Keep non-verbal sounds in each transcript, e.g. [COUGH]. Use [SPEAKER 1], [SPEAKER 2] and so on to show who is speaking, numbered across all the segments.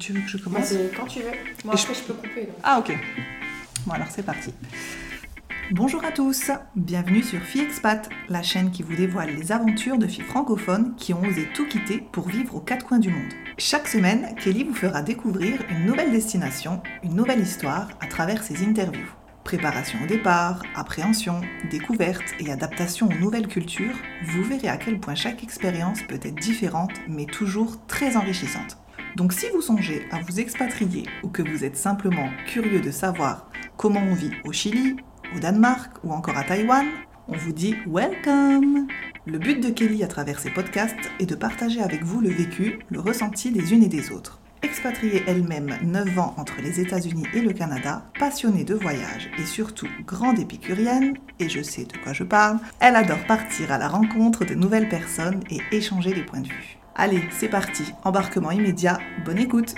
[SPEAKER 1] tu veux que je commence
[SPEAKER 2] Quand tu veux. Moi, après, je peux couper.
[SPEAKER 1] Ah, ok. Bon, alors c'est parti. Bonjour à tous, bienvenue sur Fille Expat, la chaîne qui vous dévoile les aventures de filles francophones qui ont osé tout quitter pour vivre aux quatre coins du monde. Chaque semaine, Kelly vous fera découvrir une nouvelle destination, une nouvelle histoire à travers ses interviews. Préparation au départ, appréhension, découverte et adaptation aux nouvelles cultures, vous verrez à quel point chaque expérience peut être différente mais toujours très enrichissante. Donc si vous songez à vous expatrier ou que vous êtes simplement curieux de savoir comment on vit au Chili, au Danemark ou encore à Taïwan, on vous dit welcome Le but de Kelly à travers ces podcasts est de partager avec vous le vécu, le ressenti des unes et des autres. Expatriée elle-même 9 ans entre les États-Unis et le Canada, passionnée de voyage et surtout grande épicurienne, et je sais de quoi je parle, elle adore partir à la rencontre de nouvelles personnes et échanger des points de vue. Allez, c'est parti, embarquement immédiat, bonne écoute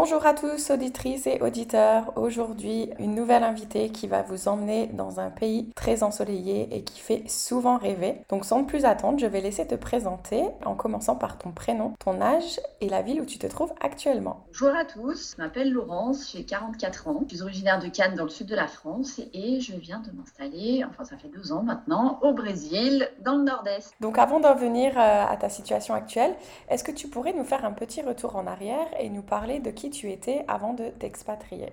[SPEAKER 2] Bonjour à tous, auditrices et auditeurs. Aujourd'hui, une nouvelle invitée qui va vous emmener dans un pays très ensoleillé et qui fait souvent rêver. Donc sans plus attendre, je vais laisser te présenter en commençant par ton prénom, ton âge et la ville où tu te trouves actuellement.
[SPEAKER 3] Bonjour à tous, je m'appelle Laurence, j'ai 44 ans. Je suis originaire de Cannes dans le sud de la France et je viens de m'installer, enfin ça fait deux ans maintenant, au Brésil, dans le nord-est.
[SPEAKER 2] Donc avant d'en venir euh, à ta situation actuelle, est-ce que tu pourrais nous faire un petit retour en arrière et nous parler de qui tu étais avant de t'expatrier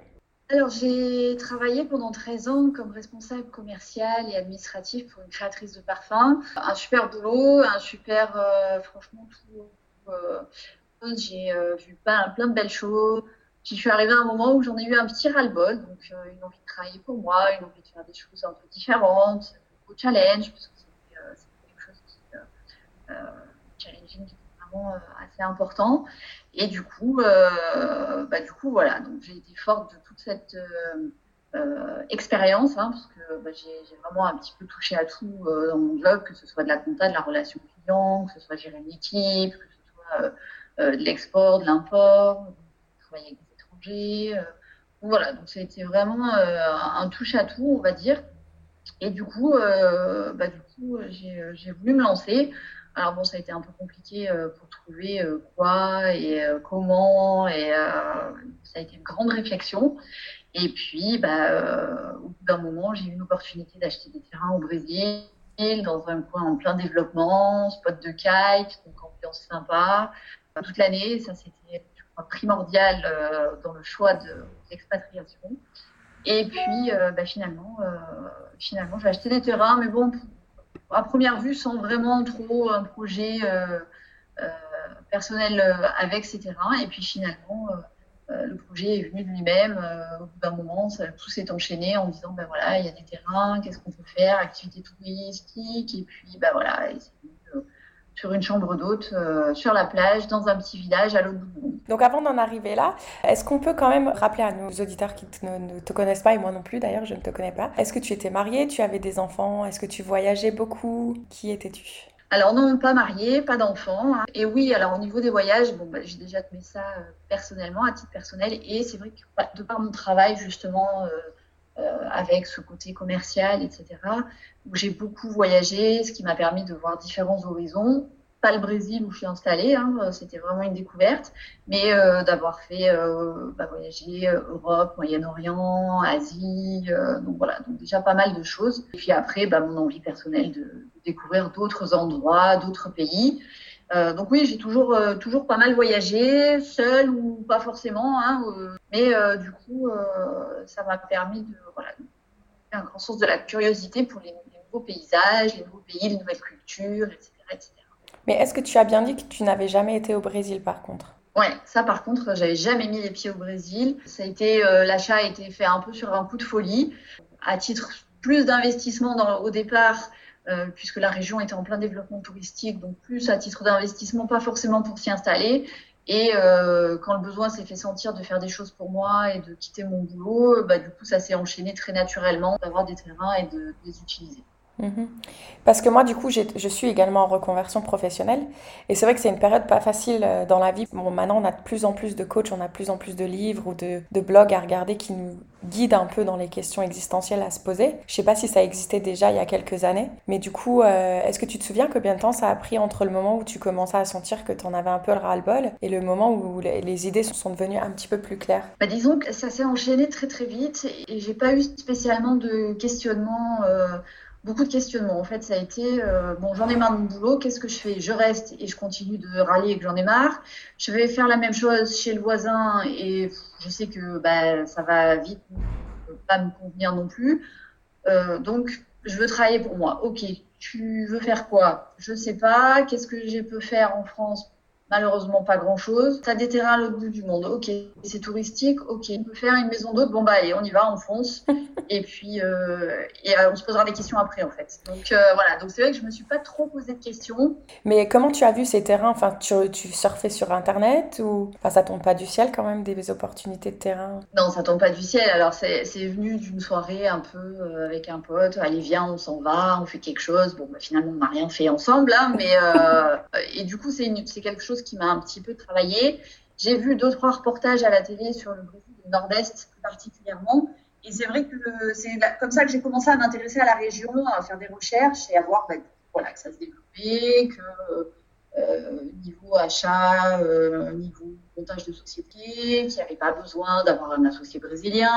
[SPEAKER 3] alors, j'ai travaillé pendant 13 ans comme responsable commercial et administratif pour une créatrice de parfums. Un super boulot, un super, euh, franchement, tout. Euh, j'ai euh, vu plein, plein de belles choses. J'y suis arrivée à un moment où j'en ai eu un petit ras-le-bol, donc une envie de travailler pour moi, une envie de faire des choses un peu différentes, au challenge, parce que c'était quelque chose qui challenging, vraiment assez important. Et du coup, euh, bah, du coup, voilà. Donc, j'ai été forte de toute cette euh, euh, expérience, hein, parce que bah, j'ai vraiment un petit peu touché à tout dans mon job, que ce soit de la compta, de la relation client, que ce soit gérer une équipe, que ce soit de l'export, de l'import, travailler avec des étrangers. voilà. Donc, ça a été vraiment un touche à tout, on va dire. Et du coup, bah, du coup, j'ai voulu me lancer. Alors bon, ça a été un peu compliqué euh, pour trouver euh, quoi et euh, comment, et ça a été une grande réflexion. Et puis, bah, au bout d'un moment, j'ai eu une opportunité d'acheter des terrains au Brésil, dans un coin en plein développement, spot de kite, donc ambiance sympa. Toute l'année, ça c'était primordial dans le choix de l'expatriation. Et puis, bah, finalement, finalement, j'ai acheté des terrains, mais bon, à première vue, sans vraiment trop un projet euh, euh, personnel euh, avec ces terrains. Et puis finalement, le projet est venu de lui-même. au bout d'un moment, tout s'est enchaîné en disant, ben voilà, il y a des terrains, qu'est-ce qu'on peut faire, activité touristique, et puis ben voilà, sur une chambre d'hôte, sur la plage, dans un petit village à l'autre bout du monde.
[SPEAKER 2] Donc avant d'en arriver là, est-ce qu'on peut quand même rappeler à nos auditeurs qui ne, te connaissent pas, et moi non plus d'ailleurs, je ne te connais pas, est-ce que tu étais mariée, tu avais des enfants, est-ce que tu voyageais beaucoup Qui étais-tu?
[SPEAKER 3] Alors non, pas mariée, pas d'enfants. Hein. Et oui, alors au niveau des voyages, bon, bah, j'ai déjà fait ça euh, personnellement, à titre personnel. Et c'est vrai que bah, de par mon travail justement, euh, euh, avec ce côté commercial, etc., j'ai beaucoup voyagé, ce qui m'a permis de voir différents horizons le Brésil où je suis installée, hein, c'était vraiment une découverte, mais euh, d'avoir fait euh, bah, voyager euh, Europe, Moyen-Orient, Asie, donc voilà, donc déjà pas mal de choses. Et puis après, bah, mon envie personnelle de, découvrir d'autres endroits, d'autres pays. donc oui, j'ai toujours, toujours pas mal voyagé, seul ou pas forcément, hein, mais du coup, ça m'a permis de voilà, un grand sens de la curiosité pour les, les, nouveaux paysages, les nouveaux pays, les nouvelles cultures, etc. etc.
[SPEAKER 2] Mais est-ce que tu as bien dit que tu n'avais jamais été au Brésil par contre?
[SPEAKER 3] Ouais, ça par contre, j'avais jamais mis les pieds au Brésil. Ça a été euh, l'achat a été fait un peu sur un coup de folie, à titre plus d'investissement au départ, euh, puisque la région était en plein développement touristique, donc plus à titre d'investissement, pas forcément pour s'y installer. Et euh, quand le besoin s'est fait sentir de faire des choses pour moi et de quitter mon boulot, bah, du coup, ça s'est enchaîné très naturellement d'avoir des terrains et de, de les utiliser.
[SPEAKER 2] Mhm. Parce que moi, du coup, je suis également en reconversion professionnelle. Et c'est vrai que c'est une période pas facile euh, dans la vie. Bon, maintenant, on a de plus en plus de coachs, on a de plus en plus de livres ou de, blogs à regarder qui nous guident un peu dans les questions existentielles à se poser. Je sais pas si ça existait déjà il y a quelques années. Mais du coup, euh, est-ce que tu te souviens combien de temps ça a pris entre le moment où tu commençais à sentir que tu en avais un peu le ras-le-bol et le moment où les, idées sont devenues un petit peu plus claires?
[SPEAKER 3] Bah, Disons que ça s'est enchaîné très très vite et j'ai pas eu spécialement de questionnement. Euh, beaucoup de questionnements. En fait, ça a été euh, bon, j'en ai marre de mon boulot, qu'est-ce que je fais? Je reste et je continue de râler et que j'en ai marre. Je vais faire la même chose chez le voisin et je sais que bah, ça va vite pas me convenir non plus. Euh, donc, je veux travailler pour moi. Ok, tu veux faire quoi? Je sais pas. Qu'est-ce que je peux faire en France Malheureusement, pas grand-chose. T'as des terrains à l'autre bout du monde. Ok, c'est touristique. Ok, on peut faire une maison d'hôte. Bon bah allez, on y va, on fonce. [LAUGHS] et puis euh, et, euh, on se posera des questions après en fait. Donc euh, voilà. Donc c'est vrai que je me suis pas trop posé de questions.
[SPEAKER 2] Mais comment tu as vu ces terrains? Enfin, tu, tu surfais sur internet ou enfin ça tombe pas du ciel quand même des opportunités de terrain?
[SPEAKER 3] Non, ça tombe pas du ciel. Alors c'est venu d'une soirée un peu avec un pote. Allez viens, on s'en va, on fait quelque chose. Bon bah, finalement on n'a rien fait ensemble là, hein, mais et du coup c'est c'est quelque chose qui m'a un petit peu travaillé. J'ai vu deux, trois reportages à la télé sur le Brésil Nord-Est particulièrement. Et c'est vrai que c'est comme ça que j'ai commencé à m'intéresser à la région, à faire des recherches et à voir ben, voilà, que ça se développait, que euh, niveau achat, euh, niveau montage de société, qu'il n'y avait pas besoin d'avoir un associé brésilien.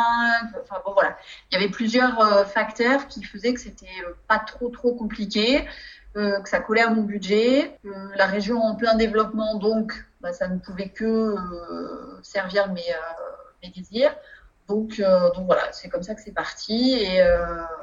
[SPEAKER 3] Enfin bon voilà, il y avait plusieurs euh, facteurs qui faisaient que c'était pas trop trop compliqué que ça collait à mon budget, que la région en plein développement, donc bah, ça ne pouvait que euh, servir mes, euh, désirs. Donc, euh, donc voilà, c'est comme ça que c'est parti. Et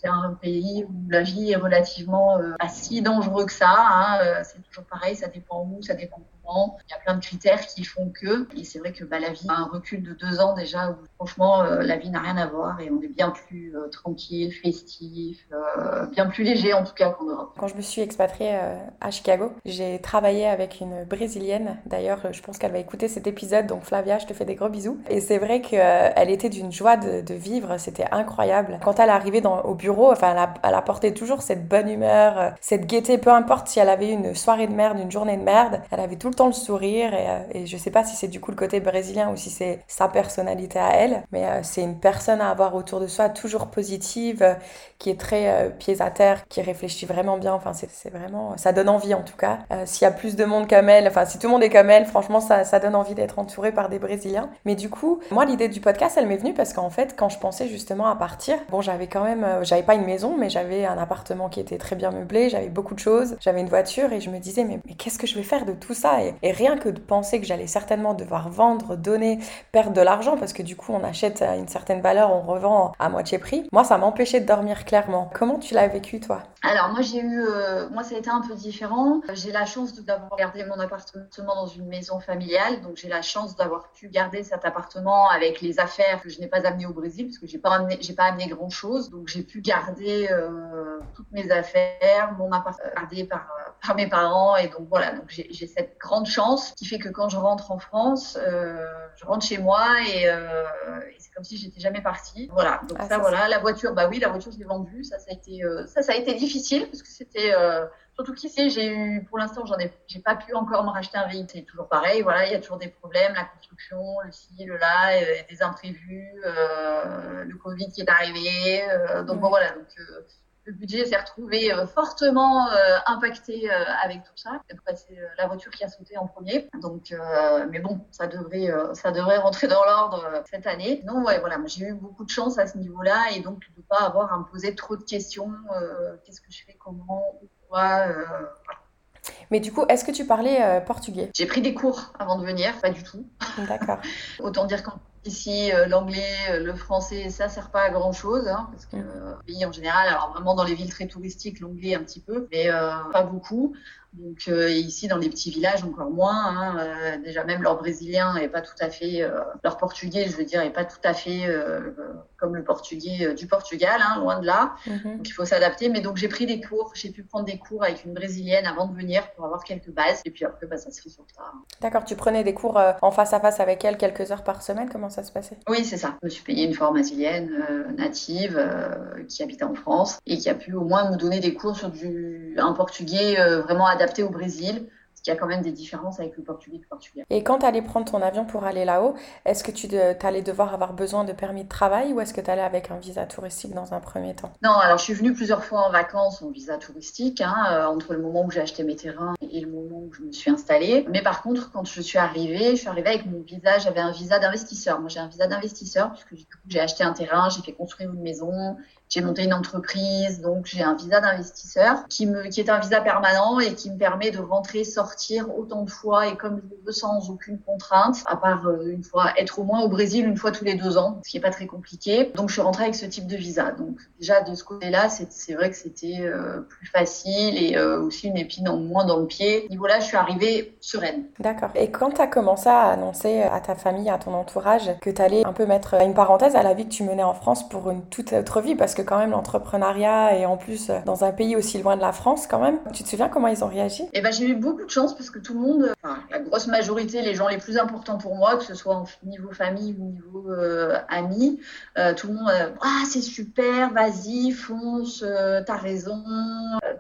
[SPEAKER 3] c'est un pays où la vie est relativement pas si dangereux que ça. Hein. c'est toujours pareil, ça dépend où, ça dépend il y a plein de critères qui font que. Et c'est vrai que bah, la vie a un recul de deux ans déjà où franchement euh, la vie n'a rien à voir et on est bien plus euh, tranquille, festif, euh, bien plus léger en tout cas qu'en Europe.
[SPEAKER 2] Quand je me suis expatriée à Chicago, j'ai travaillé avec une brésilienne. D'ailleurs, je pense qu'elle va écouter cet épisode. Donc Flavia, je te fais des gros bisous. Et c'est vrai qu'elle était d'une joie de, vivre. C'était incroyable. Quand elle arrivait dans, au bureau, enfin, elle, elle apportait toujours cette bonne humeur, cette gaieté. Peu importe si elle avait une soirée de merde, une journée de merde, elle avait tout le temps le sourire et, euh, et je sais pas si c'est du coup le côté brésilien ou si c'est sa personnalité à elle, mais euh, c'est une personne à avoir autour de soi toujours positive, euh, qui est très pieds à terre, qui réfléchit vraiment bien. Enfin, c'est vraiment, ça donne envie en tout cas. S'il y a plus de monde comme elle, enfin si tout le monde est comme elle, franchement ça, ça donne envie d'être entouré par des Brésiliens. Mais du coup, moi l'idée du podcast, elle m'est venue parce qu'en fait, quand je pensais justement à partir, bon j'avais quand même, j'avais pas une maison, mais j'avais un appartement qui était très bien meublé, j'avais beaucoup de choses, j'avais une voiture et je me disais mais qu'est-ce que je vais faire de tout ça? Et, rien que de penser que j'allais certainement devoir vendre, donner, perdre de l'argent, parce que du coup on achète à une certaine valeur, on revend à moitié prix, moi ça m'empêchait de dormir clairement. Comment tu l'as vécu toi?
[SPEAKER 3] Alors moi j'ai eu, euh, moi ça a été un peu différent. J'ai la chance d'avoir gardé mon appartement dans une maison familiale, donc j'ai la chance d'avoir pu garder cet appartement avec les affaires que je n'ai pas amenées au Brésil, parce que j'ai pas j'ai pas amené grand chose, donc j'ai pu garder euh, toutes mes affaires, mon appartement gardé par, euh, par mes parents, et donc voilà, donc j'ai cette grande chance qui fait que quand je rentre en France, euh, je rentre chez moi et, euh, et c'est comme si j'étais jamais partie. Voilà. Donc ah, ça, voilà, la voiture, bah oui, la voiture je l'ai vendue. Ça, ça a été, euh, ça, ça a été difficile parce que c'était surtout qu'ici j'ai eu, pour l'instant, j'en ai, j'ai pas pu encore me racheter un véhicule. C'est toujours pareil. Voilà, il y a toujours des problèmes, la construction, le ci, le là, des imprévus, le Covid qui est arrivé. donc bon, voilà. Donc le budget s'est retrouvé euh, fortement euh, impacté euh, avec tout ça. C'est la voiture qui a sauté en premier. Donc, mais bon, ça devrait, ça devrait rentrer dans l'ordre cette année. Non, ouais, voilà, j'ai eu beaucoup de chance à ce niveau-là et donc de ne pas avoir à me poser trop de questions. Qu'est-ce que je fais, comment, quoi.
[SPEAKER 2] Mais du coup, est-ce que tu parlais portugais?
[SPEAKER 3] J'ai pris des cours avant de venir, pas du tout.
[SPEAKER 2] D'accord. [LAUGHS]
[SPEAKER 3] Autant dire qu'en Ici, euh, l'anglais, euh, le français, ça sert pas à grand chose, hein, parce que euh, pays en général, alors vraiment dans les villes très touristiques, l'anglais un petit peu, mais pas beaucoup. Donc euh, ici, dans les petits villages, encore moins. Hein, euh, déjà, même leur brésilien n'est pas tout à fait, euh, leur portugais, je veux dire, est pas tout à fait comme le portugais du Portugal, hein, loin de là. Mhm. Donc il faut s'adapter. Mais donc j'ai pris des cours, j'ai pu prendre des cours avec une brésilienne avant de venir pour avoir quelques bases. Et puis après, bah, ça se fait sur le
[SPEAKER 2] D'accord, tu prenais des cours en face à face avec elle quelques heures par semaine Comment
[SPEAKER 3] Oui, c'est ça. Je me suis payé une formation native qui habitait en France et qui a pu au moins me donner des cours sur du, un portugais vraiment adapté au Brésil il y a quand même des différences avec le portugais du Portugal.
[SPEAKER 2] Et quand tu allais prendre ton avion pour aller là-haut, est-ce que tu allais devoir avoir besoin de permis de travail ou est-ce que tu allais avec un visa touristique dans un premier temps?
[SPEAKER 3] Non, alors je suis venue plusieurs fois en vacances en visa touristique, hein, euh, entre le moment où j'ai acheté mes terrains et le moment où je me suis installée. Mais par contre, quand je suis arrivée, je suis arrivée avec mon visa, j'avais un visa d'investisseur. Moi, j'ai un visa d'investisseur puisque j'ai acheté un terrain, j'ai fait construire une maison, j'ai monté une entreprise, donc j'ai un visa d'investisseur qui qui est un visa permanent et qui me permet de rentrer, sortir autant de fois et comme je veux sans aucune contrainte, à part euh, une fois être au moins au Brésil une fois tous les deux ans, ce qui est pas très compliqué. Donc je suis rentrée avec ce type de visa. Donc déjà de ce côté-là, c'est vrai que c'était euh, plus facile et euh, aussi une épine moins dans le pied. niveau-là, je suis arrivée sereine.
[SPEAKER 2] D'accord. Et quand tu as commencé à annoncer à ta famille, à ton entourage, que tu allais un peu mettre une parenthèse à la vie que tu menais en France pour une toute autre vie, parce que quand même l'entrepreneuriat et en plus euh, dans un pays aussi loin de la France quand même. Tu te souviens comment ils ont réagi?
[SPEAKER 3] Eh ben j'ai eu beaucoup de chance parce que tout le monde, enfin, la grosse majorité, les gens les plus importants pour moi, que ce soit au niveau famille ou niveau euh, amis, euh, tout le monde, ah c'est super, vas-y, fonce, t'as raison,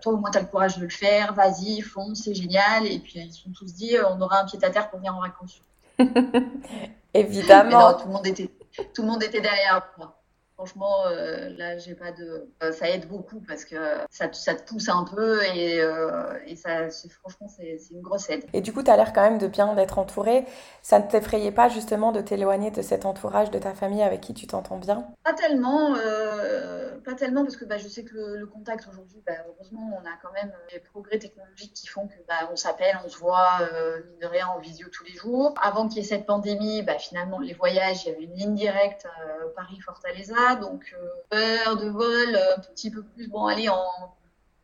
[SPEAKER 3] toi au moins t'as le courage de le faire, vas-y, fonce, c'est génial. Et puis ils se sont tous dit, on aura un pied à terre pour venir en vacances. [LAUGHS]
[SPEAKER 2] Évidemment.
[SPEAKER 3] tout le monde était, tout le monde était derrière moi. Franchement, euh, là, j'ai pas de. Euh, ça aide beaucoup parce que ça, ça te pousse un peu et, euh, et ça, franchement, c'est une grosse aide.
[SPEAKER 2] Et du coup, tu as l'air quand même de bien d'être entourée. Ça ne t'effrayait pas justement de t'éloigner de cet entourage de ta famille avec qui tu t'entends bien?
[SPEAKER 3] Pas tellement, pas tellement parce que bah, je sais que le, contact aujourd'hui, bah, heureusement, on a quand même des progrès technologiques qui font que bah, on s'appelle, on se voit, mine de rien, en visio tous les jours. Avant qu'il y ait cette pandémie, bah, finalement, les voyages, il y avait une ligne directe Paris-Fortaleza donc euh, heure de vol, un petit peu plus. Bon, allez, en,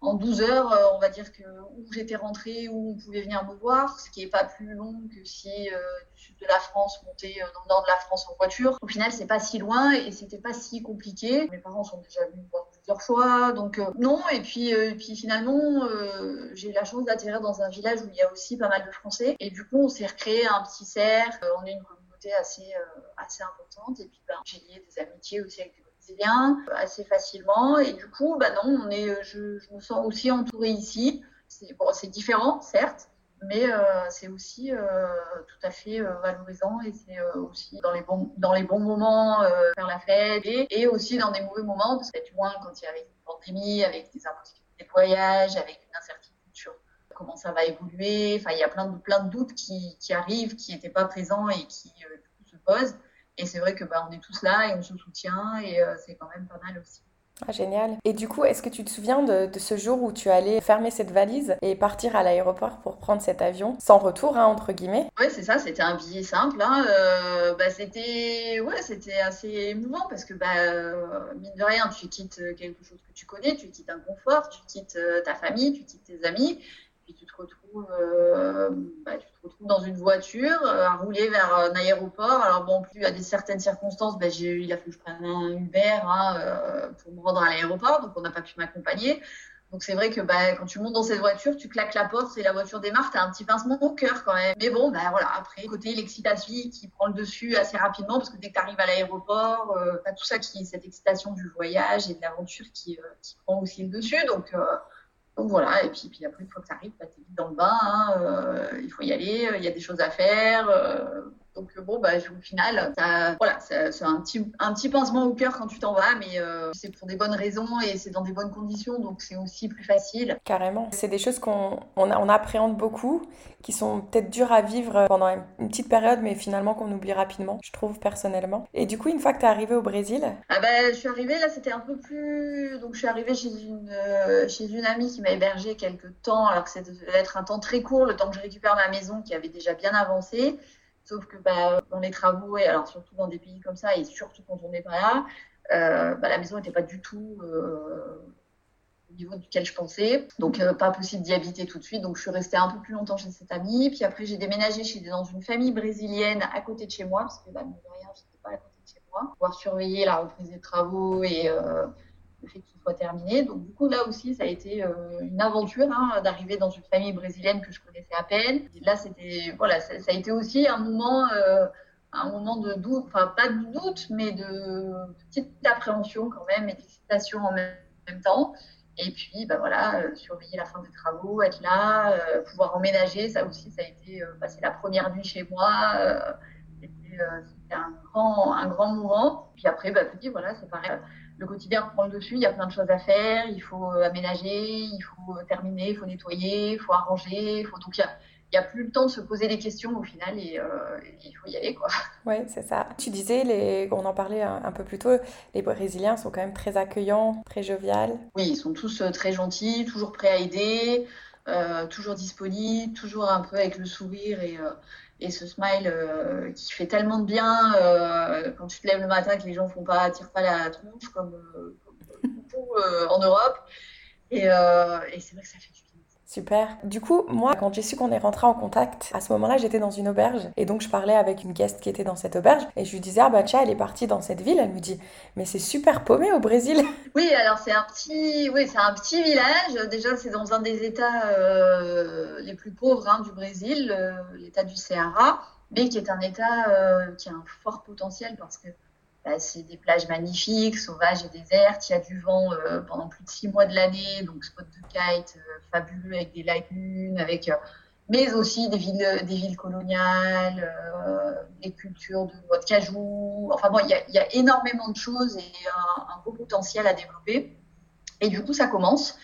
[SPEAKER 3] en 12 heures, euh, on va dire que où j'étais rentrée, où on pouvait venir me voir, ce qui n'est pas plus long que si euh, du sud de la France monter dans le nord de la France en voiture. Au final, c'est pas si loin et c'était pas si compliqué. Mes parents sont déjà venus me voir plusieurs fois, donc non. Et puis, puis finalement, j'ai eu la chance d'atterrir dans un village où il y a aussi pas mal de Français. Et du coup, on s'est recréé un petit cercle. On est une assez, euh, assez importante. Et puis, ben, j'ai lié des amitiés aussi avec des Brésiliens euh, assez facilement. Et du coup, ben non, on est, euh, je, me sens aussi entourée ici. C'est bon, différent, certes, mais c'est aussi tout à fait valorisant et c'est aussi dans les bons dans les bons moments faire la fête et, aussi dans des mauvais moments parce que du moins quand il y avait une pandémie avec des impossibilités de voyage avec une incertitude comment ça va évoluer enfin il y a plein de plein de doutes qui, qui arrivent qui n'étaient pas présents et qui pose. Et c'est vrai que bah, on est tous là et on se soutient et euh, c'est quand même pas mal aussi.
[SPEAKER 2] Ah, génial. Et du coup, est-ce que tu te souviens de, ce jour où tu allais fermer cette valise et partir à l'aéroport pour prendre cet avion sans retour, hein, entre guillemets?
[SPEAKER 3] Oui, c'est ça, c'était un billet simple. Hein. Euh, bah, c'était ouais, c'était assez émouvant parce que, bah, euh, mine de rien, tu quittes quelque chose que tu connais, tu quittes un confort, tu quittes ta famille, tu quittes tes amis tu te retrouves, euh, bah, tu te retrouves dans une voiture euh, à rouler vers un aéroport. Alors bon, plus à des certaines circonstances, bah, j'ai il a fallu que je prenne un Uber hein, euh, pour me rendre à l'aéroport, donc on n'a pas pu m'accompagner. Donc c'est vrai que bah, quand tu montes dans cette voiture, tu claques la porte, et la voiture démarre, tu as un petit pincement au cœur quand même. Mais bon, voilà, après, côté l'excitation qui prend le dessus assez rapidement, parce que dès que tu arrives à l'aéroport, tout ça qui, cette excitation du voyage et de l'aventure qui, qui prend aussi le dessus. Donc donc voilà, et puis, après, une fois que ça arrive, bah, tu es vite dans le bain, hein, euh, il faut y aller, il y a des choses à faire. Donc euh, bon, bah, au final, voilà, c'est un petit, un petit pincement au cœur quand tu t'en vas, mais euh, c'est pour des bonnes raisons et c'est dans des bonnes conditions, donc c'est aussi plus facile.
[SPEAKER 2] Carrément. C'est des choses qu'on on, appréhende beaucoup, qui sont peut-être dures à vivre pendant une petite période, mais finalement qu'on oublie rapidement, je trouve personnellement. Et du coup, une fois que tu es arrivé au Brésil?
[SPEAKER 3] Ah bah, Je suis arrivée, là, c'était un peu plus... Donc je suis arrivée chez une, euh, chez une amie qui m'a hébergée quelques temps, alors que ça devait être un temps très court, le temps que je récupère ma maison qui avait déjà bien avancé. Sauf que bah, dans les travaux, et alors surtout dans des pays comme ça, et surtout quand on n'est pas là, euh, bah, la maison n'était pas du tout euh, au niveau duquel je pensais. Donc, euh, pas possible d'y habiter tout de suite. Donc, je suis restée un peu plus longtemps chez cette amie. Puis après, j'ai déménagé chez, dans une famille brésilienne à côté de chez moi, parce que bah, rien, je n'étais pas à côté de chez moi. Pouvoir surveiller la reprise des travaux et le fait qu'il soit terminé. Donc du coup là aussi ça a été euh, une aventure hein, d'arriver dans une famille brésilienne que je connaissais à peine. Là c'était voilà ça, a été aussi un moment euh, un moment de doute, enfin pas de doute, mais de petite appréhension quand même et d'excitation en même, temps. Et puis, bah voilà, euh, surveiller la fin des travaux, être là, pouvoir emménager, ça aussi, ça a été, euh, passer la première nuit chez moi, c'était un grand, un grand mouvement. Puis après, bah, puis, voilà, c'est pareil. Le quotidien prend le dessus, il y a plein de choses à faire, il faut aménager, il faut terminer, il faut nettoyer, il faut arranger, il faut... donc il y a, il n'y a plus le temps de se poser des questions au final et, euh, il faut y aller. quoi. [LAUGHS]
[SPEAKER 2] Oui, c'est ça. Tu disais, les... on en parlait un, peu plus tôt, les Brésiliens sont quand même très accueillants, très joviales.
[SPEAKER 3] Oui, ils sont tous euh, très gentils, toujours prêts à aider, euh, toujours disponibles, toujours un peu avec le sourire et, et ce smile qui fait tellement de bien quand tu te lèves le matin que les gens font pas, tirent pas la tronche comme, beaucoup en Europe. Et, c'est vrai que ça fait du
[SPEAKER 2] Super. Du coup, moi, quand j'ai su qu'on est rentré en contact, à ce moment-là, j'étais dans une auberge et donc je parlais avec une guest qui était dans cette auberge et je lui disais, ah bah tiens, elle est partie dans cette ville. Elle me dit, mais c'est super paumé au Brésil. [LAUGHS]
[SPEAKER 3] Oui, alors c'est un petit, oui, c'est un petit village. Déjà, c'est dans un des États euh, les plus pauvres hein, du Brésil, euh, l'État du Ceará, mais qui est un État euh, qui a un fort potentiel parce que bah, c'est des plages magnifiques, sauvages et désertes. Il y a du vent euh, pendant plus de six mois de l'année, donc spot de kite euh, fabuleux avec des lagunes, avec, euh, mais aussi des villes, villes coloniales, des cultures de bois de cajou. Enfin bon, il y, a, énormément de choses et un, un, beau potentiel à développer. Et du coup, ça commence.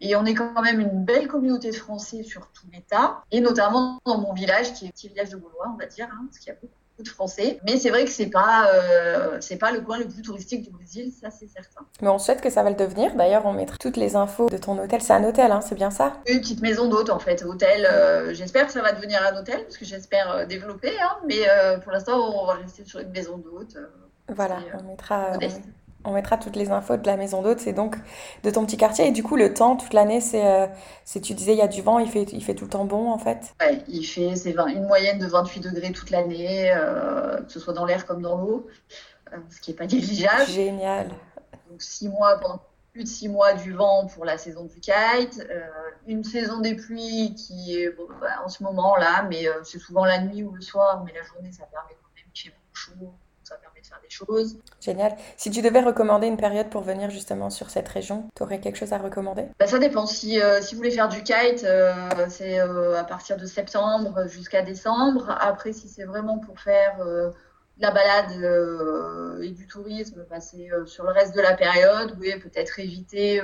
[SPEAKER 3] Et on est quand même une belle communauté de Français sur tout l'État, et notamment dans mon village, qui est le petit village de Gaulois, on va dire, hein, parce qu'il y a beaucoup de français. Mais c'est vrai que c'est pas, euh, c'est pas le coin le plus touristique du Brésil, ça c'est certain.
[SPEAKER 2] Mais on souhaite que ça va le devenir. D'ailleurs, on mettra toutes les infos de ton hôtel. C'est un hôtel, hein, c'est bien ça?
[SPEAKER 3] Une petite maison d'hôte en fait. Hôtel, euh, j'espère que ça va devenir un hôtel, parce que j'espère euh, développer. Hein, mais pour l'instant, on va rester sur une maison d'hôte.
[SPEAKER 2] voilà, on mettra. On mettra toutes les infos de la maison d'hôte, c'est donc de ton petit quartier. Et du coup, le temps, toute l'année, c'est, euh, c'est tu disais, il y a du vent, il fait, il fait tout le temps bon en fait?
[SPEAKER 3] Ouais, il fait c'est une moyenne de 28 degrés toute l'année, euh, que ce soit dans l'air comme dans l'eau, euh, ce qui n'est pas négligeable.
[SPEAKER 2] Génial.
[SPEAKER 3] Donc, six mois, pendant plus de six mois du vent pour la saison du kite, une saison des pluies qui est bah, en ce moment là, mais c'est souvent la nuit ou le soir, mais la journée, ça permet quand même qu'il fait chaud des choses.
[SPEAKER 2] Génial. Si tu devais recommander une période pour venir justement sur cette région, tu aurais quelque chose à recommander?
[SPEAKER 3] Bah, Ça dépend. Si, euh, si vous voulez faire du kite, euh, c'est euh, à partir de septembre jusqu'à décembre. Après, si c'est vraiment pour faire la balade et du tourisme, bah, sur le reste de la période, oui, peut-être éviter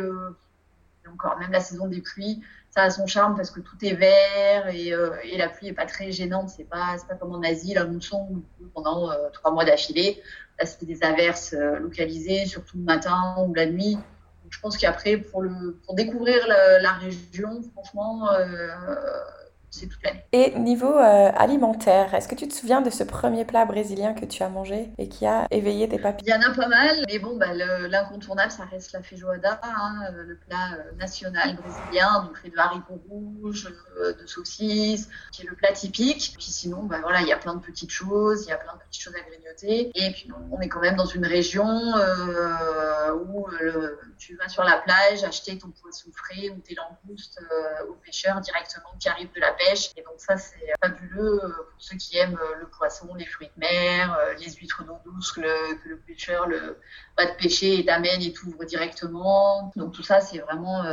[SPEAKER 3] encore même la saison des pluies ça a son charme parce que tout est vert et, euh, la pluie est pas très gênante. C'est pas, pas comme en Asie, la mousson pendant euh, trois mois d'affilée. Là, c'était des averses euh, localisées, surtout le matin ou la nuit. Je pense qu'après, pour, pour découvrir la région, franchement, c'est toute l'année.
[SPEAKER 2] Et niveau euh, alimentaire, est-ce que tu te souviens de ce premier plat brésilien que tu as mangé et qui a éveillé tes papilles?
[SPEAKER 3] Il y en a pas mal, mais bon, bah, l'incontournable, ça reste la feijoada, hein, le plat euh, national brésilien, donc fait de haricots rouges, euh, de saucisses, qui est le plat typique. Puis sinon, bah, voilà, il y a plein de petites choses, il y a plein de petites choses à grignoter. Et puis on est quand même dans une région où tu vas sur la plage acheter ton poisson frais ou tes langoustes aux pêcheurs directement qui arrivent de la Et donc ça, c'est fabuleux euh, pour ceux qui aiment euh, le poisson, les fruits de mer, euh, les huîtres d'eau douce que le, pêcheur le, va te pêcher et t'amène et t'ouvre directement. Donc tout ça, c'est vraiment,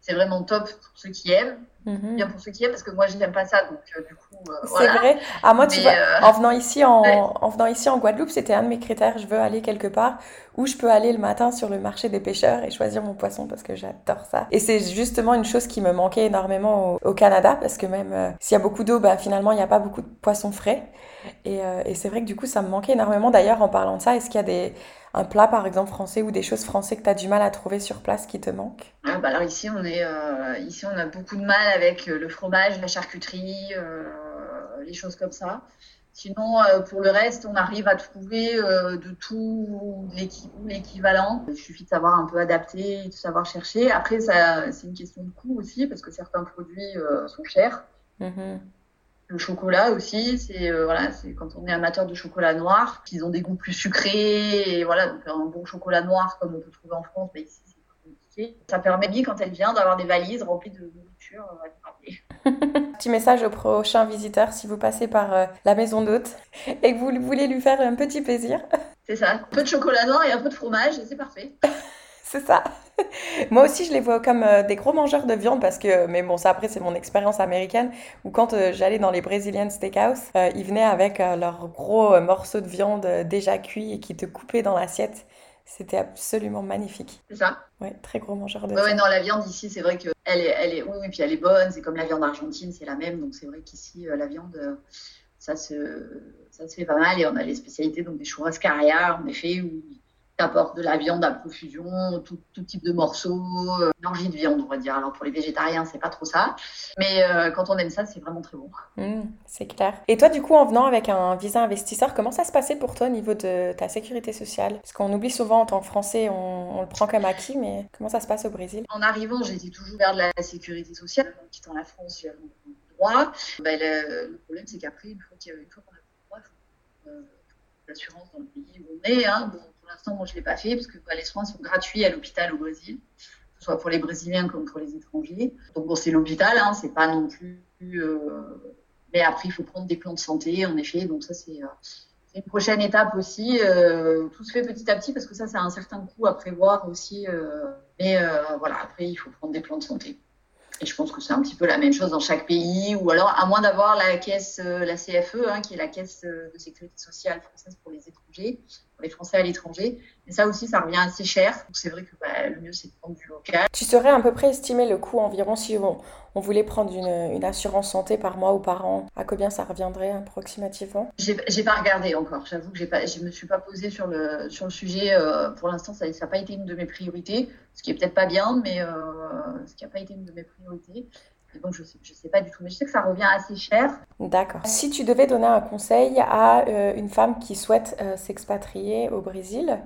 [SPEAKER 3] c'est vraiment top pour ceux qui aiment. Mhm. Bien pour ceux qui aiment, parce que moi, je n'aime pas ça. Donc du coup,
[SPEAKER 2] C'est vrai. Ah, moi, tu vois, en, venant ici en, en venant ici en Guadeloupe, c'était un de mes critères. Je veux aller quelque part où je peux aller le matin sur le marché des pêcheurs et choisir mon poisson parce que j'adore ça. Et c'est justement une chose qui me manquait énormément au, Canada parce que même euh, s'il y a beaucoup d'eau, bah, finalement, il n'y a pas beaucoup de poissons frais. Et, euh, et c'est vrai que du coup, ça me manquait énormément. D'ailleurs, en parlant de ça, est-ce qu'il y a des, un plat, par exemple, français ou des choses françaises que tu as du mal à trouver sur place qui te manquent?
[SPEAKER 3] Ah, bah Alors ici on, est, euh, ici, on a beaucoup de mal avec le fromage, la charcuterie, les choses comme ça. Sinon, euh, pour le reste, on arrive à trouver euh, de tout l'équivalent. Il suffit de savoir un peu adapter, de savoir chercher. Après, c'est une question de coût aussi, parce que certains produits euh, sont chers. Mm-hmm. Le chocolat aussi, c'est voilà, c'est quand on est amateur de chocolat noir, qu'ils ont des goûts plus sucrés. Et voilà, donc un bon chocolat noir comme on peut trouver en France, mais ici c'est compliqué. Ça permet bien quand elle vient d'avoir des valises remplies de nourriture. [LAUGHS]
[SPEAKER 2] Petit message au prochain visiteur si vous passez par la maison d'hôte [LAUGHS] et que vous voulez lui faire un petit plaisir.
[SPEAKER 3] C'est ça, un peu de chocolat noir et un peu de fromage et c'est parfait. [LAUGHS]
[SPEAKER 2] c'est ça. [LAUGHS] Moi aussi, je les vois comme euh, des gros mangeurs de viande parce que, mais bon, ça après, c'est mon expérience américaine où quand euh, j'allais dans les Brazilian Steakhouse, euh, ils venaient avec leurs gros morceaux de viande déjà cuits et qui te coupaient dans l'assiette. C'était absolument magnifique.
[SPEAKER 3] C'est ça?
[SPEAKER 2] Ouais, très gros mangeur de
[SPEAKER 3] viande. Ouais, non, la viande ici, c'est vrai qu'elle est, elle est, oui, puis elle est bonne. C'est comme la viande argentine, c'est la même. Donc c'est vrai qu'ici, la viande, ça se, ça se fait pas mal. Et on a les spécialités, donc des churrascaria, en effet, où apporte de la viande à profusion, tout, type de morceaux, euh, une envie de viande, on va dire. Alors pour les végétariens, c'est pas trop ça. Mais euh, quand on aime ça, c'est vraiment très bon.
[SPEAKER 2] Mmh, c'est clair. Et toi, du coup, en venant avec un visa investisseur, comment ça se passait pour toi au niveau de ta sécurité sociale? Parce qu'on oublie souvent en tant que Français, on, le prend comme acquis, mais comment ça se passe au Brésil?
[SPEAKER 3] En arrivant, j'étais toujours vers de la sécurité sociale. En quittant la France, j'avais le droit. Ben, le, problème, c'est qu'après, une fois qu'on a le droit, il faut euh, l'assurance dans le pays où on est. Hein, l'instant, moi, je ne l'ai pas fait parce que bah, les soins sont gratuits à l'hôpital au Brésil, que ce soit pour les Brésiliens comme pour les étrangers. Donc, bon, c'est l'hôpital, hein, c'est pas non plus. Euh, mais après, il faut prendre des plans de santé, en effet. Donc, ça, c'est. Euh, une prochaine étape aussi. Euh, tout se fait petit à petit parce que ça, c'est un certain coût à prévoir aussi. mais voilà, après, il faut prendre des plans de santé. Et je pense que c'est un petit peu la même chose dans chaque pays, ou alors à moins d'avoir la caisse, la CFE, hein, qui est la caisse de sécurité sociale française pour les étrangers, pour les Français à l'étranger. Mais ça aussi, ça revient assez cher. Donc c'est vrai que bah, le mieux, c'est de prendre du local.
[SPEAKER 2] Tu saurais à peu près estimer le coût environ si on, on voulait prendre une, une, assurance santé par mois ou par an? À combien ça reviendrait approximativement?
[SPEAKER 3] J'ai pas regardé encore. J'avoue que pas, je me suis pas posée sur le, sur le sujet. Euh, pour l'instant, ça n'a pas été une de mes priorités, ce qui est peut-être pas bien, mais ce qui n'a pas été une de mes priorités donc, je ne sais, pas du tout, mais je sais que ça revient assez cher.
[SPEAKER 2] D'accord. Si tu devais donner un conseil à euh, une femme qui souhaite euh, s'expatrier au Brésil,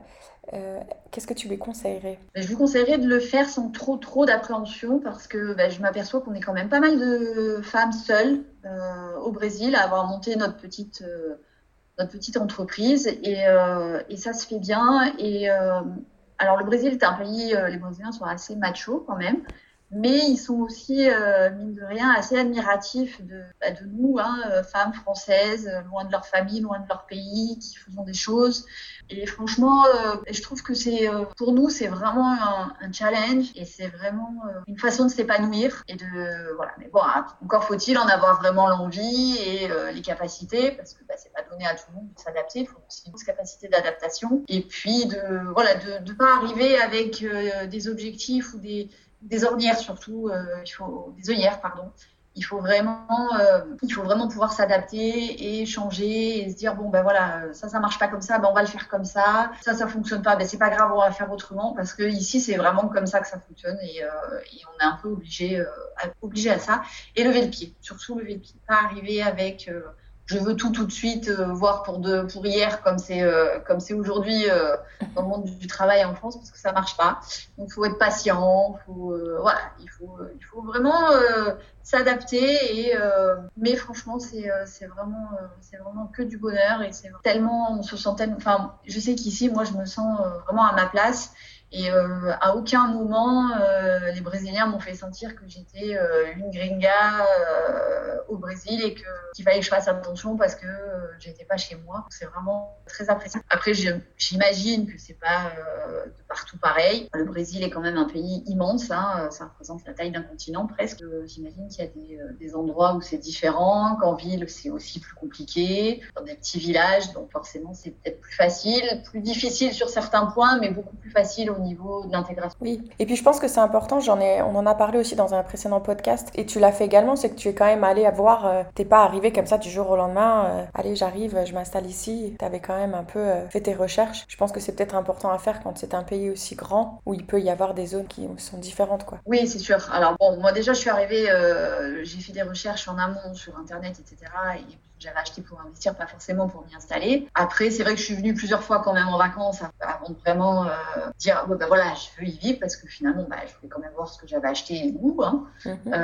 [SPEAKER 2] euh, qu'est-ce que tu lui conseillerais?
[SPEAKER 3] Ben, Je lui conseillerais de le faire sans trop trop d'appréhension parce que ben, je m'aperçois qu'on est quand même pas mal de femmes seules au Brésil à avoir monté notre petite, notre petite entreprise et, et, ça se fait bien. Et alors le Brésil est un pays, les Brésiliens sont assez machos quand même mais ils sont aussi, euh, mine de rien, assez admiratifs de, bah, de nous, hein, euh, femmes françaises, euh, loin de leur famille, loin de leur pays, qui faisons des choses. Et franchement, je trouve que c'est, pour nous, c'est vraiment un, un, challenge et c'est vraiment une façon de s'épanouir et de, voilà. Mais bon, encore faut-il en avoir vraiment l'envie et les capacités, parce que bah, c'est pas donné à tout le monde de s'adapter. Il faut aussi une capacité d'adaptation et puis de, voilà, de ne pas arriver avec des objectifs ou des des ornières surtout, euh, il faut des œillères pardon. Il faut vraiment, euh, il faut vraiment pouvoir s'adapter et changer et se dire bon ben voilà ça ça marche pas comme ça, ben on va le faire comme ça. Ça ça fonctionne pas, ben c'est pas grave on va faire autrement parce que ici c'est vraiment comme ça que ça fonctionne et, euh, et on est un peu obligé obligé à ça et lever le pied, surtout lever le pied, pas arriver avec je veux tout tout de suite, euh, voir pour de, pour hier comme c'est euh, comme c'est aujourd'hui euh, dans le monde du, travail en France parce que ça marche pas. Donc il faut être patient, faut voilà, il faut il faut vraiment s'adapter et mais franchement c'est c'est vraiment c'est vraiment que du bonheur et c'est tellement on se sent tellement enfin je sais qu'ici moi je me sens vraiment à ma place et euh, à aucun moment, euh, les Brésiliens m'ont fait sentir que j'étais euh, une gringa au Brésil et qu'il fallait que je fasse attention parce que j'étais pas chez moi. C'est vraiment très apprécié. Après, j'imagine que c'est pas de partout pareil. Le Brésil est quand même un pays immense. Hein, ça représente la taille d'un continent presque. J'imagine qu'il y a des, des, endroits où c'est différent, qu'en ville c'est aussi plus compliqué, dans des petits villages. Donc forcément, c'est peut-être plus facile, plus difficile sur certains points, mais beaucoup plus facile au niveau de l'intégration.
[SPEAKER 2] Oui, et puis je pense que c'est important, j'en ai, on en a parlé aussi dans un précédent podcast, et tu l'as fait également, c'est que tu es quand même allé à voir, euh, t'es pas arrivé comme ça du jour au lendemain, euh, allez j'arrive, je m'installe ici, tu avais quand même un peu euh, fait tes recherches. Je pense que c'est peut-être important à faire quand c'est un pays aussi grand, où il peut y avoir des zones qui sont différentes. quoi.
[SPEAKER 3] Oui, c'est sûr. Alors bon, moi déjà je suis arrivée, j'ai fait des recherches en amont sur Internet, etc. Et j'avais acheté pour investir, pas forcément pour m'y installer. Après, c'est vrai que je suis venue plusieurs fois quand même en vacances avant de vraiment dire, bah, voilà, je veux y vivre parce que finalement, bah, je voulais quand même voir ce que j'avais acheté et où. Hein. Mhm.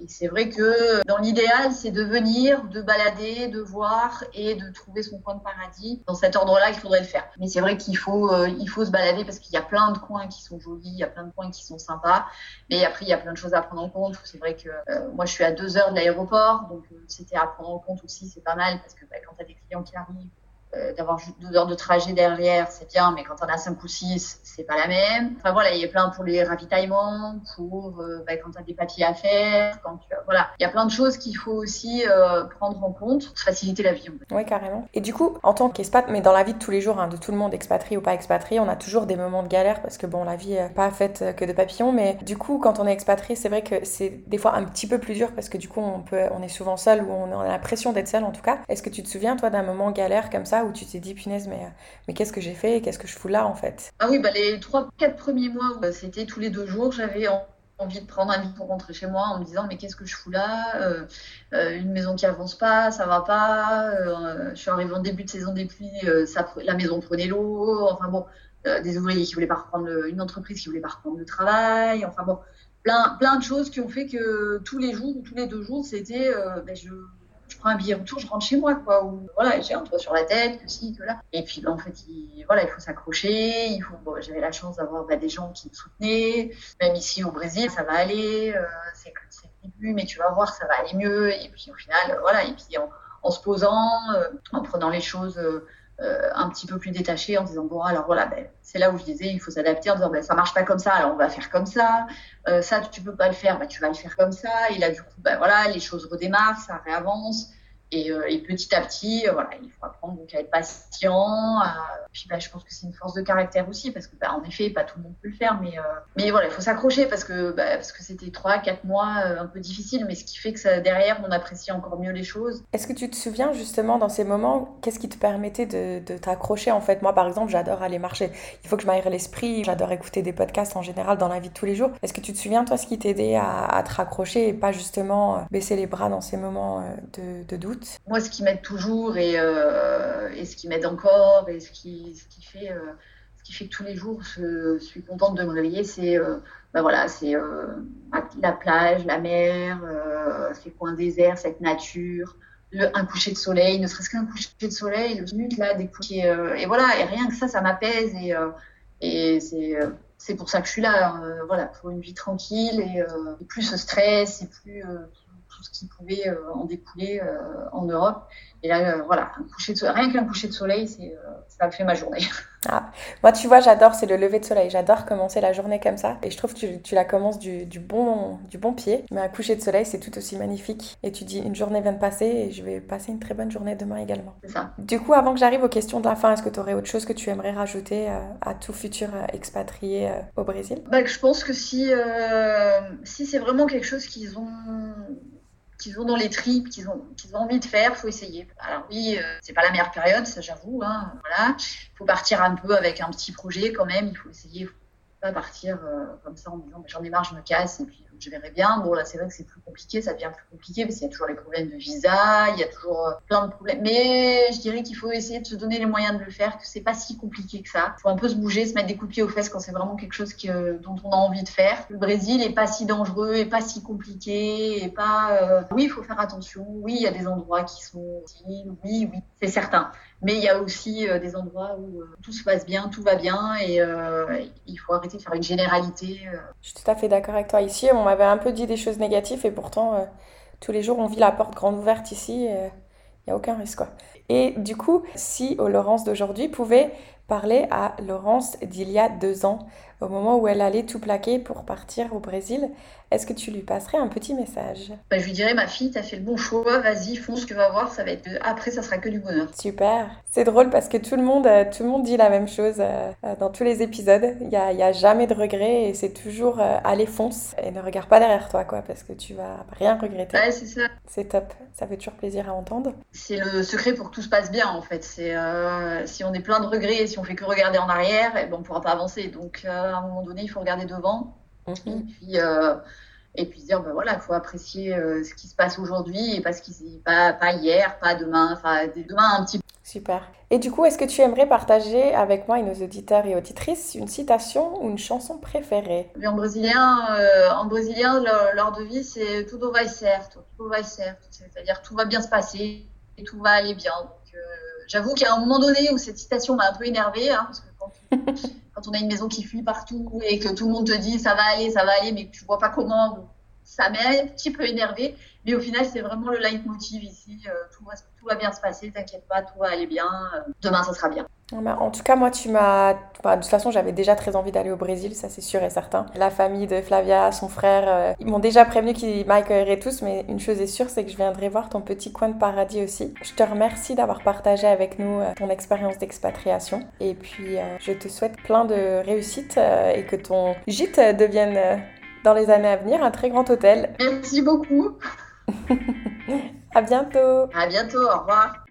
[SPEAKER 3] et c'est vrai que dans l'idéal, c'est de venir, de balader, de voir et de trouver son coin de paradis. Dans cet ordre-là, il faudrait le faire. Mais c'est vrai qu'il faut, il faut se balader parce qu'il y a plein de coins qui sont jolis, il y a plein de coins qui sont sympas. Mais après, il y a plein de choses à prendre en compte. C'est vrai que moi, je suis à deux heures de l'aéroport, donc c'était à prendre en compte aussi, c'est pas mal parce que bah, quand tu as des clients qui arrivent, euh, d'avoir deux heures de trajet derrière, c'est bien, mais quand on a cinq ou six, c'est pas la même. Enfin voilà, il y a plein pour les ravitaillements, pour euh, bah, quand tu as des papiers à faire, quand tu voilà, il y a plein de choses qu'il faut aussi euh, prendre en compte pour faciliter la vie.
[SPEAKER 2] Oui, carrément. Et du coup, en tant qu'expat, mais dans la vie de tous les jours, hein, de tout le monde, expatrié ou pas expatrié, on a toujours des moments de galère parce que bon, la vie n'est pas faite que de papillons, mais du coup, quand on est expatrié, c'est vrai que c'est des fois un petit peu plus dur parce que du coup, on peut, on est souvent seul ou on a l'impression d'être seul en tout cas. Est-ce que tu te souviens toi d'un moment galère comme ça où tu t'es dit, punaise, mais, mais qu'est-ce que j'ai fait Qu'est-ce que je fous là, en fait?
[SPEAKER 3] Ah oui, bah, les 3-4 premiers mois, bah, c'était tous les deux jours, j'avais envie de prendre un lit pour rentrer chez moi en me disant mais qu'est-ce que je fous là? Euh, euh, Une maison qui avance pas, ça va pas. Euh, je suis arrivée en début de saison des pluies, la maison prenait l'eau. Enfin bon, des ouvriers qui voulaient pas reprendre une entreprise qui voulait pas reprendre le travail. Enfin bon, plein plein de choses qui ont fait que tous les jours ou tous les deux jours c'était ben, je je prends un billet retour, je rentre chez moi, quoi. Ou voilà, j'ai un toit sur la tête, que si, que là. Et puis, ben, en fait, il, voilà, il faut s'accrocher. Il faut. j'avais la chance d'avoir bah, des gens qui me soutenaient. Même ici au Brésil, ça va aller. Euh, c'est le début, mais tu vas voir, ça va aller mieux. Et puis, au final, voilà. Et puis, en, se posant, euh, en prenant les choses. Euh, un petit peu plus détaché en disant bon alors voilà ben, c'est là où je disais il faut s'adapter en disant ben, ça marche pas comme ça alors on va faire comme ça. Euh, ça tu peux pas le faire ben, tu vas le faire comme ça. Et là du coup ben voilà les choses redémarrent ça réavance euh, et, petit à petit, euh, voilà, il faut apprendre à être patient. Puis bah, je pense que c'est une force de caractère aussi, parce que bah, en effet, pas tout le monde peut le faire, mais, euh, mais voilà, il faut s'accrocher parce que bah, c'était trois, quatre mois un peu difficiles, mais ce qui fait que derrière, on apprécie encore mieux les choses.
[SPEAKER 2] Est-ce que tu te souviens justement dans ces moments, qu'est-ce qui te permettait de, de t'accrocher En fait, moi par exemple, j'adore aller marcher. Il faut que je m'aère l'esprit, j'adore écouter des podcasts en général dans la vie de tous les jours. Est-ce que tu te souviens, toi, ce qui t'aidait à, à te raccrocher et pas justement baisser les bras dans ces moments de doute?
[SPEAKER 3] Moi, ce qui m'aide toujours et, euh, et ce qui m'aide encore et ce qui, fait, euh, ce qui fait que tous les jours je, suis contente de me réveiller, c'est bah voilà, c'est la plage, la mer, ces coins déserts, cette nature. Un coucher de soleil, ne serait-ce qu'un coucher de soleil, le minute là, des couchers, et voilà, et rien que ça, ça m'apaise et, c'est c'est pour ça que je suis là, voilà, pour une vie tranquille et, et plus ce stress et plus tout ce qui pouvait euh, en découler euh, en Europe. Et là, euh, voilà, un coucher de soleil, rien qu'un coucher de soleil, c'est, ça fait ma journée.
[SPEAKER 2] Ah, moi, tu vois, j'adore, c'est le lever de soleil. J'adore commencer la journée comme ça. Et je trouve que tu, tu la commences du, du, bon, du bon pied. Mais un coucher de soleil, c'est tout aussi magnifique. Et tu dis, une journée vient de passer et je vais passer une très bonne journée demain également.
[SPEAKER 3] C'est ça.
[SPEAKER 2] Du coup, avant que j'arrive aux questions de la fin, est-ce que tu aurais autre chose que tu aimerais rajouter à tout futur expatrié au Brésil?
[SPEAKER 3] Bah, Je pense que si, si c'est vraiment quelque chose qu'ils ont qu'ils ont dans les tripes, qu'ils ont, qu'ils ont envie de faire, faut essayer. Alors oui, euh, c'est pas la meilleure période, ça j'avoue. Hein, voilà, faut partir un peu avec un petit projet quand même. Il faut essayer, pas partir euh, comme ça en disant j'en ai marre, je me casse et puis je verrai bien. Bon, là, c'est vrai que c'est plus compliqué, ça devient plus compliqué parce qu'il y a toujours les problèmes de visa, il y a toujours euh, plein de problèmes. Mais je dirais qu'il faut essayer de se donner les moyens de le faire, que c'est pas si compliqué que ça. Il faut un peu se bouger, se mettre des coups de pied aux fesses quand c'est vraiment quelque chose que, dont on a envie de faire. Le Brésil est pas si dangereux, et pas si compliqué, et pas. Euh, oui, il faut faire attention. Oui, il y a des endroits qui sont. Oui, oui, c'est certain. Mais il y a aussi euh, des endroits où tout se passe bien, tout va bien, et il faut arrêter de faire une généralité.
[SPEAKER 2] Je suis tout à fait d'accord avec toi. Ici, on m'avait un peu dit des choses négatives et pourtant, euh, tous les jours, on vit la porte grande ouverte ici. Il n'y a aucun risque. Quoi. Et du coup, si Laurence d'aujourd'hui pouvait parler à Laurence d'il y a deux ans, au moment où elle allait tout plaquer pour partir au Brésil, est-ce que tu lui passerais un petit message?
[SPEAKER 3] Bah, Je lui dirais, ma fille, t'as fait le bon choix, vas-y, fonce, tu vas voir, ça va être... Après, ça sera que du bonheur.
[SPEAKER 2] Super. C'est drôle parce que tout le monde, euh, tout le monde dit la même chose euh, euh, dans tous les épisodes. Il n'y a, y a, jamais de regret et c'est toujours allez, fonce et ne regarde pas derrière toi, quoi, parce que tu vas rien regretter.
[SPEAKER 3] Ouais, c'est ça.
[SPEAKER 2] C'est top. Ça fait toujours plaisir à entendre.
[SPEAKER 3] C'est le secret pour que tout se passe bien, en fait. C'est si on est plein de regrets et si on fait que regarder en arrière, et eh ben, on ne pourra pas avancer. Donc, à un moment donné, il faut regarder devant. Mhm. Et puis, et puis dire, ben voilà, il faut apprécier ce qui se passe aujourd'hui et pas, ce qui, pas, pas hier, pas demain, enfin demain un petit peu.
[SPEAKER 2] Super. Et du coup, est-ce que tu aimerais partager avec moi et nos auditeurs et auditrices une citation ou une chanson préférée?
[SPEAKER 3] En brésilien, en brésilien leur, devise c'est tudo vai certo, tudo vai certo, c'est-à-dire tout va bien se passer et tout va aller bien. J'avoue qu'à un moment donné où cette citation m'a un peu énervée, hein, parce que [LAUGHS] quand, on a une maison qui fuit partout et que tout le monde te dit ça va aller, ça va aller, mais que tu vois pas comment, ça m'a un petit peu énervé. Mais au final, c'est vraiment le leitmotiv ici. Euh, tout, va, bien se passer, t'inquiète pas, tout va aller bien. Euh, demain, ça sera bien.
[SPEAKER 2] Bah, en tout cas, moi, tu m'as. Bah, de toute façon, j'avais déjà très envie d'aller au Brésil, ça c'est sûr et certain. La famille de Flavia, son frère, euh, ils m'ont déjà prévenu qu'ils m'accueilleraient tous, mais une chose est sûre, c'est que je viendrai voir ton petit coin de paradis aussi. Je te remercie d'avoir partagé avec nous ton expérience d'expatriation. Et puis, je te souhaite plein de réussite et que ton gîte devienne dans les années à venir un très grand hôtel.
[SPEAKER 3] Merci beaucoup. [LAUGHS]
[SPEAKER 2] à bientôt.
[SPEAKER 3] À bientôt, au revoir.